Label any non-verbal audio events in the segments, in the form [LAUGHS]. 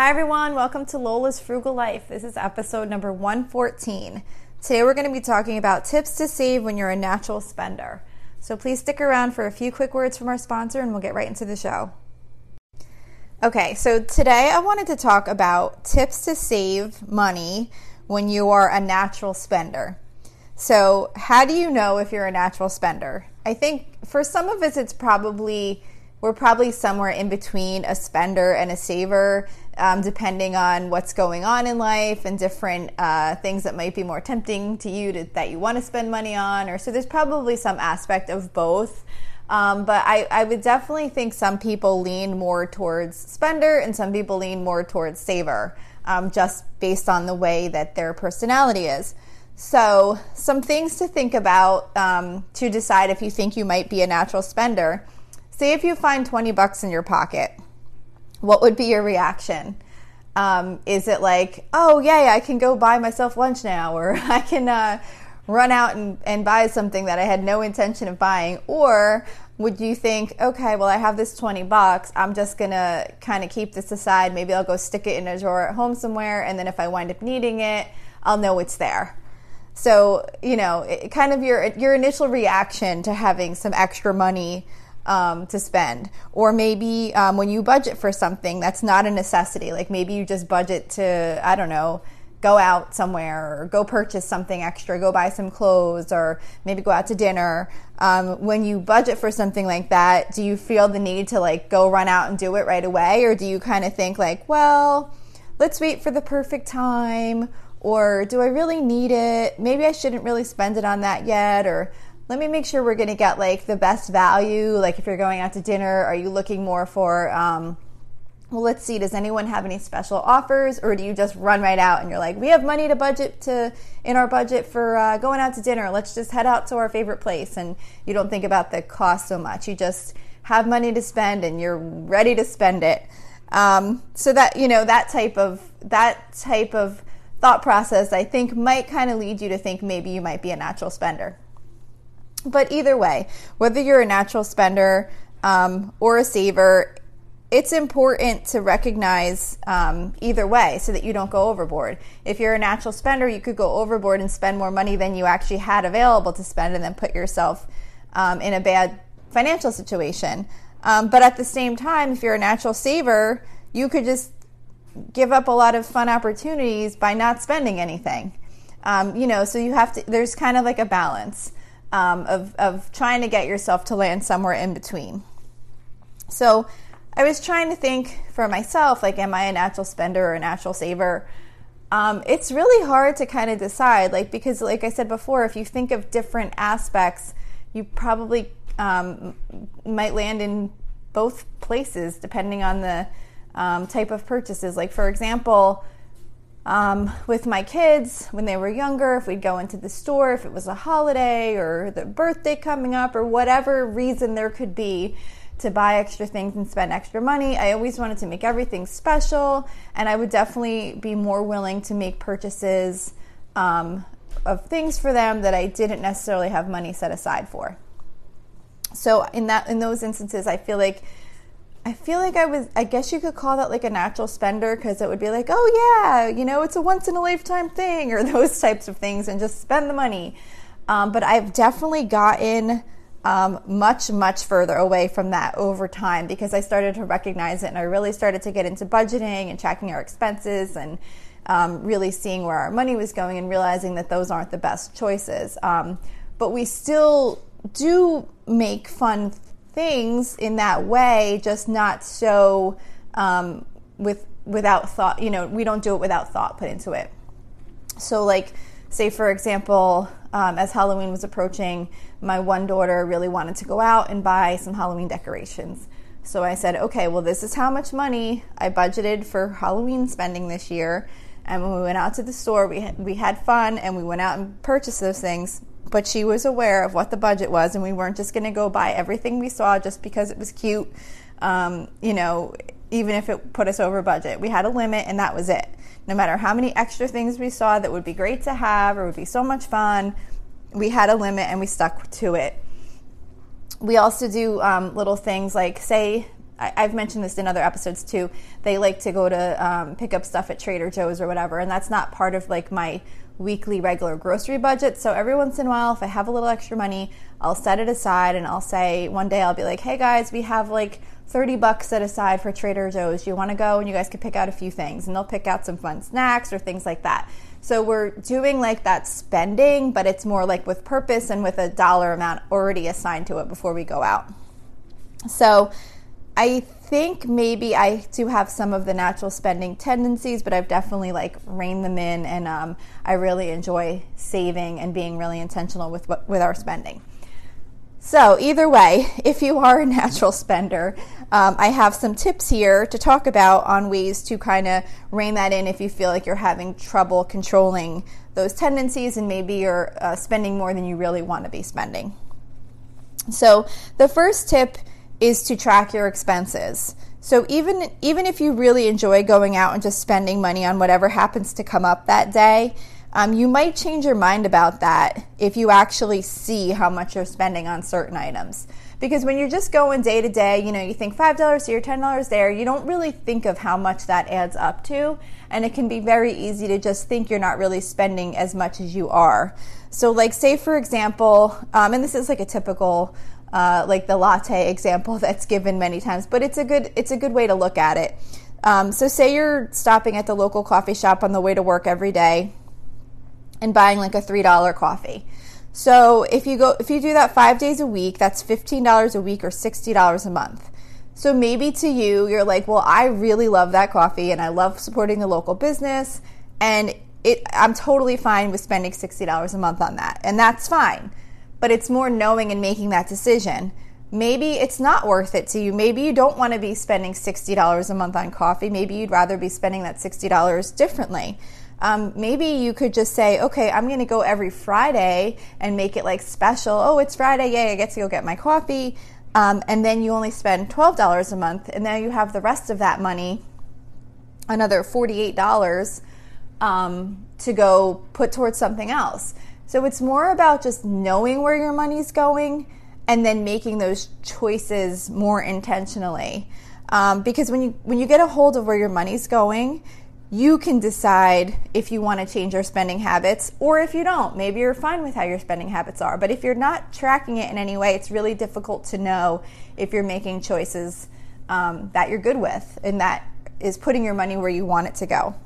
Hi, everyone. Welcome to Lola's Frugal Life. This is episode number 114. Today, we're going to be talking about tips to save when you're a natural spender. So, please stick around for a few quick words from our sponsor and we'll get right into the show. Okay, so today I wanted to talk about tips to save money when you are a natural spender. So, how do you know if you're a natural spender? I think for some of us, it's probably we're probably somewhere in between a spender and a saver, um, depending on what's going on in life and different uh, things that might be more tempting to you to, that you want to spend money on. Or so there's probably some aspect of both. Um, but I, I would definitely think some people lean more towards spender and some people lean more towards saver, um, just based on the way that their personality is. So, some things to think about um, to decide if you think you might be a natural spender say if you find 20 bucks in your pocket, what would be your reaction? Um, is it like, oh, yay, I can go buy myself lunch now, or [LAUGHS] I can uh, run out and, and buy something that I had no intention of buying? Or would you think, okay, well, I have this 20 bucks, I'm just gonna kind of keep this aside. Maybe I'll go stick it in a drawer at home somewhere, and then if I wind up needing it, I'll know it's there. So, you know, it, kind of your your initial reaction to having some extra money um, to spend. Or maybe um, when you budget for something that's not a necessity, like maybe you just budget to, I don't know, go out somewhere or go purchase something extra, go buy some clothes, or maybe go out to dinner. Um, when you budget for something like that, do you feel the need to like go run out and do it right away? Or do you kind of think like, well, let's wait for the perfect time? Or do I really need it? Maybe I shouldn't really spend it on that yet. Or let me make sure we're going to get like the best value. Like if you're going out to dinner, are you looking more for, um, well, let's see, does anyone have any special offers or do you just run right out and you're like, we have money to budget to, in our budget for uh, going out to dinner. Let's just head out to our favorite place. And you don't think about the cost so much. You just have money to spend and you're ready to spend it. Um, so that, you know, that type of, that type of thought process, I think might kind of lead you to think maybe you might be a natural spender. But either way, whether you're a natural spender um, or a saver, it's important to recognize um, either way so that you don't go overboard. If you're a natural spender, you could go overboard and spend more money than you actually had available to spend and then put yourself um, in a bad financial situation. Um, but at the same time, if you're a natural saver, you could just give up a lot of fun opportunities by not spending anything. Um, you know, so you have to, there's kind of like a balance um, of, of trying to get yourself to land somewhere in between. So I was trying to think for myself, like, am I a natural spender or a natural saver? Um, it's really hard to kind of decide, like, because, like I said before, if you think of different aspects, you probably um, might land in both places depending on the um, type of purchases. Like, for example, um, with my kids when they were younger, if we'd go into the store, if it was a holiday or the birthday coming up or whatever reason there could be to buy extra things and spend extra money, I always wanted to make everything special, and I would definitely be more willing to make purchases um, of things for them that I didn't necessarily have money set aside for. So in that in those instances, I feel like I feel like I was, I guess you could call that like a natural spender because it would be like, oh yeah, you know, it's a once in a lifetime thing or [LAUGHS] those types of things and just spend the money. Um, but I've definitely gotten um, much, much further away from that over time because I started to recognize it and I really started to get into budgeting and tracking our expenses and um, really seeing where our money was going and realizing that those aren't the best choices. Um, but we still do make fun things in that way, just not so um, with without thought. You know, we don't do it without thought put into it. So, like, say for example, um, as Halloween was approaching, my one daughter really wanted to go out and buy some Halloween decorations. So I said, okay, well, this is how much money I budgeted for Halloween spending this year. And when we went out to the store, we we had fun and we went out and purchased those things but she was aware of what the budget was, and we weren't just going to go buy everything we saw just because it was cute. Um, you know, even if it put us over budget, we had a limit, and that was it. No matter how many extra things we saw that would be great to have or would be so much fun, we had a limit and we stuck to it. We also do um, little things like, say, I, have mentioned this in other episodes too. They like to go to um, pick up stuff at Trader Joe's or whatever, and that's not part of like my weekly regular grocery budget. So every once in a while, if I have a little extra money, I'll set it aside and I'll say one day I'll be like, hey guys, we have like 30 bucks set aside for Trader Joe's. You want to go and you guys can pick out a few things and they'll pick out some fun snacks or things like that. So we're doing like that spending, but it's more like with purpose and with a dollar amount already assigned to it before we go out. So I think maybe I do have some of the natural spending tendencies, but I've definitely like reined them in, and um, I really enjoy saving and being really intentional with with our spending. So, either way, [LAUGHS] if you are a natural spender, um, I have some tips here to talk about on ways to kind of rein that in if you feel like you're having trouble controlling those tendencies and maybe you're uh, spending more than you really want to be spending. So, the first tip is to track your expenses. So even even if you really enjoy going out and just spending money on whatever happens to come up that day, um, you might change your mind about that if you actually see how much you're spending on certain items. Because when you're just going day to day, you know, you think $5 here, $10 there, you don't really think of how much that adds up to. And it can be very easy to just think you're not really spending as much as you are. So, like, say for example, um, and this is like a typical, uh, like the latte example [LAUGHS] that's given many times, but it's a good it's a good way to look at it. Um, so, say you're stopping at the local coffee shop on the way to work every day and buying like a $3 coffee. So if you go if you do that 5 days a week, that's $15 a week or $60 a month. So maybe to you you're like, "Well, I really love that coffee and I love supporting the local business and it I'm totally fine with spending $60 a month on that." And that's fine. But it's more knowing and making that decision. Maybe it's not worth it to you. Maybe you don't want to be spending $60 a month on coffee. Maybe you'd rather be spending that $60 differently. Um, maybe you could just say, okay, I'm going to go every Friday and make it like special. Oh, it's Friday. Yay, I get to go get my coffee. Um, and then you only spend $12 a month. And now you have the rest of that money, another $48, um, to go put towards something else. So it's more about just knowing where your money's going and then making those choices more intentionally. Um, because when you when you get a hold of where your money's going, you can decide if you want to change your spending habits or if you don't. Maybe you're fine with how your spending habits are. But if you're not tracking it in any way, it's really difficult to know if you're making choices um, that you're good with and that is putting your money where you want it to go.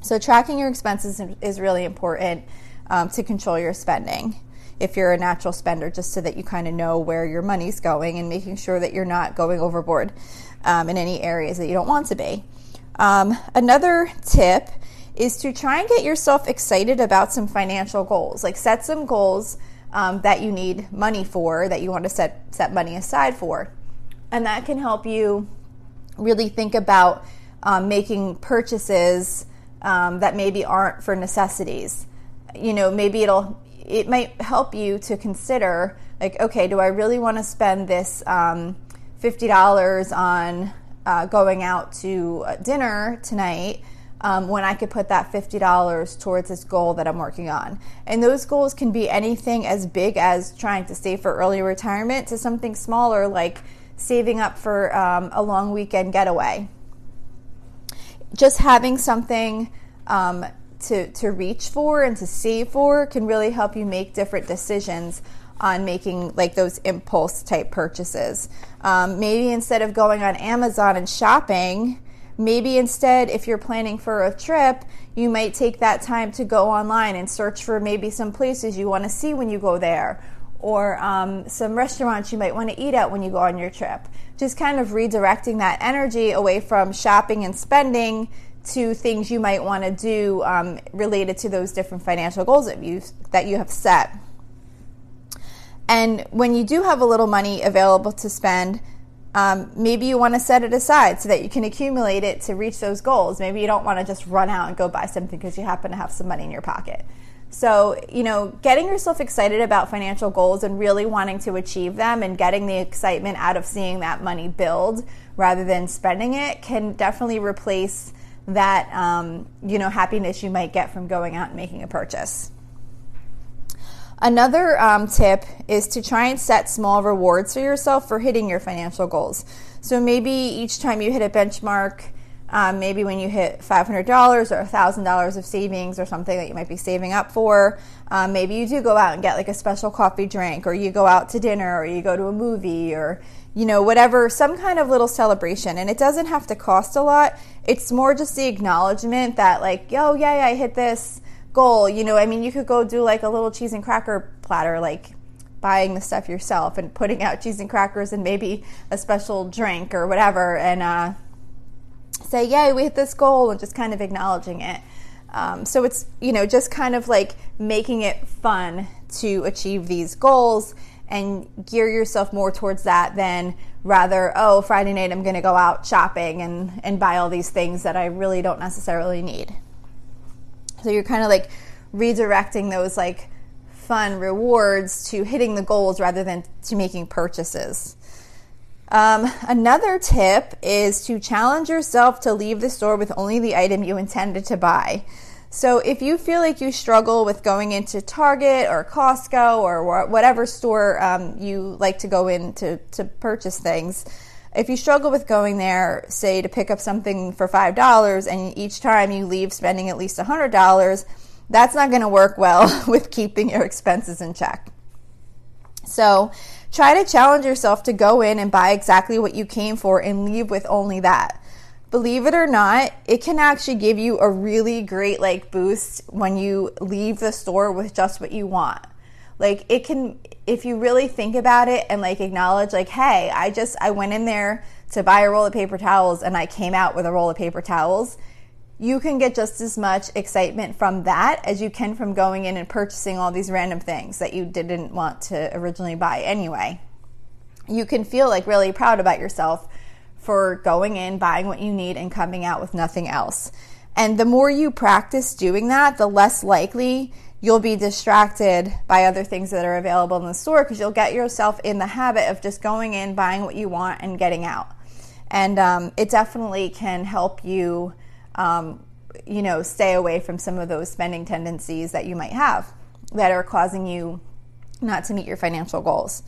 So, tracking your expenses is really important um, to control your spending if you're a natural spender, just so that you kind of know where your money's going and making sure that you're not going overboard um, in any areas that you don't want to be. Um, another tip is to try and get yourself excited about some financial goals. Like set some goals um, that you need money for, that you want to set set money aside for, and that can help you really think about um, making purchases um, that maybe aren't for necessities. You know, maybe it'll it might help you to consider like, okay, do I really want to spend this um, fifty dollars on uh, going out to uh, dinner tonight um, when I could put that $50 towards this goal that I'm working on. And those goals can be anything as big as trying to save for early retirement to something smaller like saving up for um, a long weekend getaway. Just having something um, to, to reach for and to save for can really help you make different decisions on making like those impulse type purchases. Um, maybe instead of going on Amazon and shopping, maybe instead, if you're planning for a trip, you might take that time to go online and search for maybe some places you want to see when you go there, or um, some restaurants you might want to eat at when you go on your trip. Just kind of redirecting that energy away from shopping and spending to things you might want to do um, related to those different financial goals that you that you have set. And when you do have a little money available to spend, um, maybe you want to set it aside so that you can accumulate it to reach those goals. Maybe you don't want to just run out and go buy something because you happen to have some money in your pocket. So, you know, getting yourself excited about financial goals and really wanting to achieve them and getting the excitement out of seeing that money build rather than spending it can definitely replace that, um, you know, happiness you might get from going out and making a purchase. Another um, tip is to try and set small rewards for yourself for hitting your financial goals. So maybe each time you hit a benchmark, um, maybe when you hit $500 or $1,000 of savings or something that you might be saving up for, um, maybe you do go out and get like a special coffee drink, or you go out to dinner, or you go to a movie, or you know, whatever, some kind of little celebration. And it doesn't have to cost a lot. It's more just the acknowledgement that, like, yo, yeah, yeah I hit this goal. You know, I mean, you could go do like a little cheese and cracker platter, like buying the stuff yourself and putting out cheese and crackers and maybe a special drink or whatever. And, uh, say, yay, we hit this goal, and just kind of acknowledging it. Um, so it's, you know, just kind of like making it fun to achieve these goals and gear yourself more towards that than rather, oh, Friday night I'm going to go out shopping and, and buy all these things that I really don't necessarily need. So you're kind of like redirecting those like fun rewards to hitting the goals rather than to making purchases. Um, another tip is to challenge yourself to leave the store with only the item you intended to buy. So if you feel like you struggle with going into Target or Costco or whatever store um, you like to go in to, to purchase things, if you struggle with going there, say to pick up something for $5 and each time you leave spending at least $100, that's not going to work well [LAUGHS] with keeping your expenses in check. So try to challenge yourself to go in and buy exactly what you came for and leave with only that. Believe it or not, it can actually give you a really great like boost when you leave the store with just what you want. Like it can if you really think about it and like acknowledge like hey, I just I went in there to buy a roll of paper towels and I came out with a roll of paper towels you can get just as much excitement from that as you can from going in and purchasing all these random things that you didn't want to originally buy anyway. You can feel like really proud about yourself for going in, buying what you need, and coming out with nothing else. And the more you practice doing that, the less likely you'll be distracted by other things that are available in the store because you'll get yourself in the habit of just going in, buying what you want, and getting out. And um, it definitely can help you um, you know, stay away from some of those spending tendencies that you might have that are causing you not to meet your financial goals.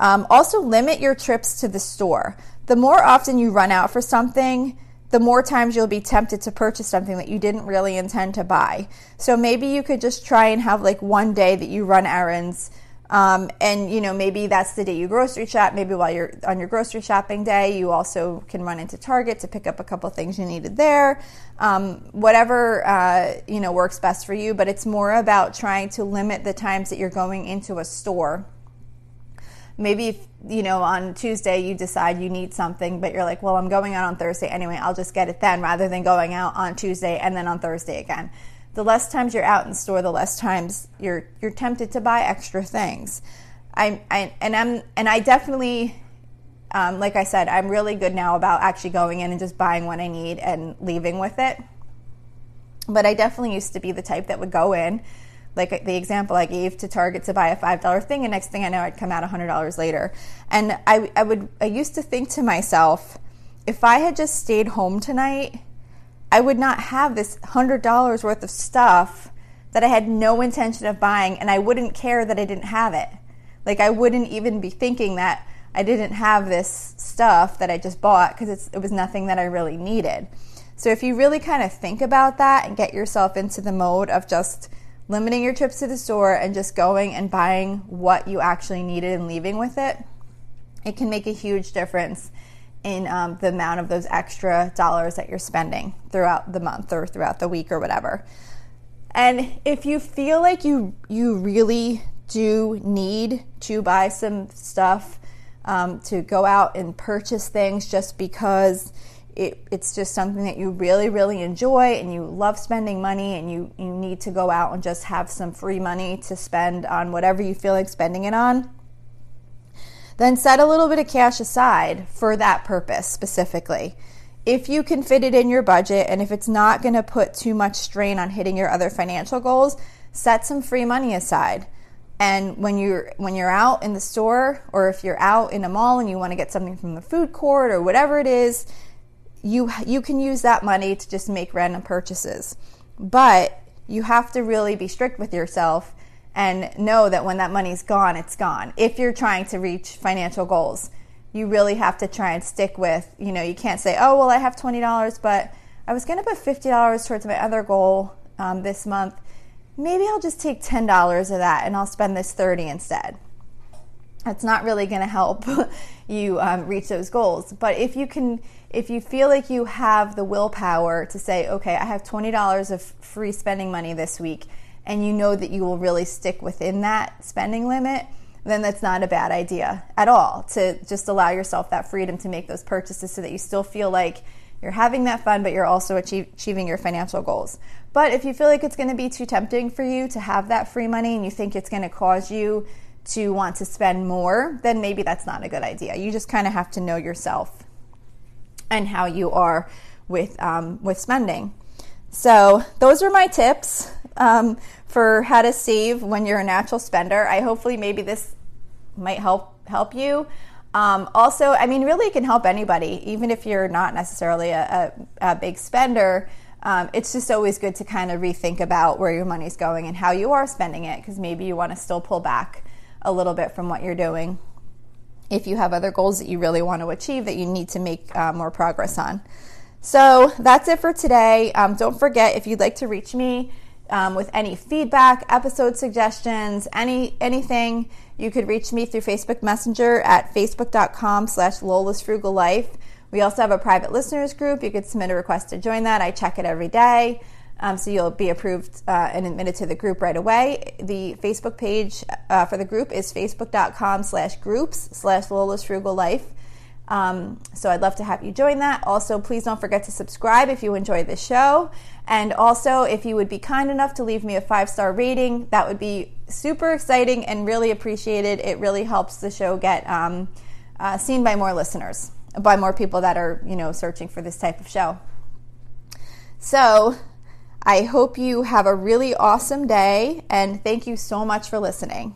Um, also, limit your trips to the store. The more often you run out for something, the more times you'll be tempted to purchase something that you didn't really intend to buy. So maybe you could just try and have like one day that you run errands um, and you know maybe that's the day you grocery shop. Maybe while you're on your grocery shopping day, you also can run into Target to pick up a couple things you needed there. Um, whatever uh, you know works best for you, but it's more about trying to limit the times that you're going into a store. Maybe if, you know on Tuesday you decide you need something, but you're like, well, I'm going out on Thursday anyway. I'll just get it then, rather than going out on Tuesday and then on Thursday again the less times you're out in store, the less times you're you're tempted to buy extra things. I, I and I'm and I definitely, um, like I said, I'm really good now about actually going in and just buying what I need and leaving with it. But I definitely used to be the type that would go in, like the example I gave to Target to buy a five dollar thing, and next thing I know, I'd come out a hundred dollars later. And I I would I used to think to myself, if I had just stayed home tonight I would not have this $100 worth of stuff that I had no intention of buying, and I wouldn't care that I didn't have it. Like, I wouldn't even be thinking that I didn't have this stuff that I just bought because it was nothing that I really needed. So, if you really kind of think about that and get yourself into the mode of just limiting your trips to the store and just going and buying what you actually needed and leaving with it, it can make a huge difference in um, the amount of those extra dollars that you're spending throughout the month or throughout the week or whatever. And if you feel like you you really do need to buy some stuff um, to go out and purchase things just because it, it's just something that you really really enjoy and you love spending money and you, you need to go out and just have some free money to spend on whatever you feel like spending it on then set a little bit of cash aside for that purpose specifically. If you can fit it in your budget and if it's not going to put too much strain on hitting your other financial goals, set some free money aside. And when you're when you're out in the store or if you're out in a mall and you want to get something from the food court or whatever it is, you you can use that money to just make random purchases. But you have to really be strict with yourself and know that when that money's gone, it's gone. If you're trying to reach financial goals, you really have to try and stick with, you know, you can't say, oh, well, I have $20, but I was going to put $50 towards my other goal um, this month. Maybe I'll just take $10 of that and I'll spend this 30 instead. That's not really going to help [LAUGHS] you um, reach those goals. But if you can, if you feel like you have the willpower to say, okay, I have $20 of free spending money this week, and you know that you will really stick within that spending limit, then that's not a bad idea at all to just allow yourself that freedom to make those purchases so that you still feel like you're having that fun, but you're also achieve, achieving your financial goals. But if you feel like it's going to be too tempting for you to have that free money and you think it's going to cause you to want to spend more, then maybe that's not a good idea. You just kind of have to know yourself and how you are with um, with spending. So those are my tips um, for how to save when you're a natural spender. I hopefully maybe this might help help you. Um, also, I mean, really, it can help anybody, even if you're not necessarily a, a, a big spender. Um, it's just always good to kind of rethink about where your money's going and how you are spending it, because maybe you want to still pull back a little bit from what you're doing if you have other goals that you really want to achieve that you need to make uh, more progress on. So that's it for today. Um, don't forget if you'd like to reach me um, with any feedback, episode suggestions, any anything, you could reach me through Facebook Messenger at facebook.com slash Lola's Frugal Life. We also have a private listeners group. You could submit a request to join that. I check it every day. Um, so you'll be approved uh, and admitted to the group right away. The Facebook page uh, for the group is facebook.com slash groups slash Lola's Frugal Life. Um, so I'd love to have you join that. Also, please don't forget to subscribe if you enjoy the show. And also, if you would be kind enough to leave me a five star rating, that would be super exciting and really appreciated. It really helps the show get um, uh, seen by more listeners, by more people that are, you know, searching for this type of show. So, I hope you have a really awesome day and thank you so much for listening.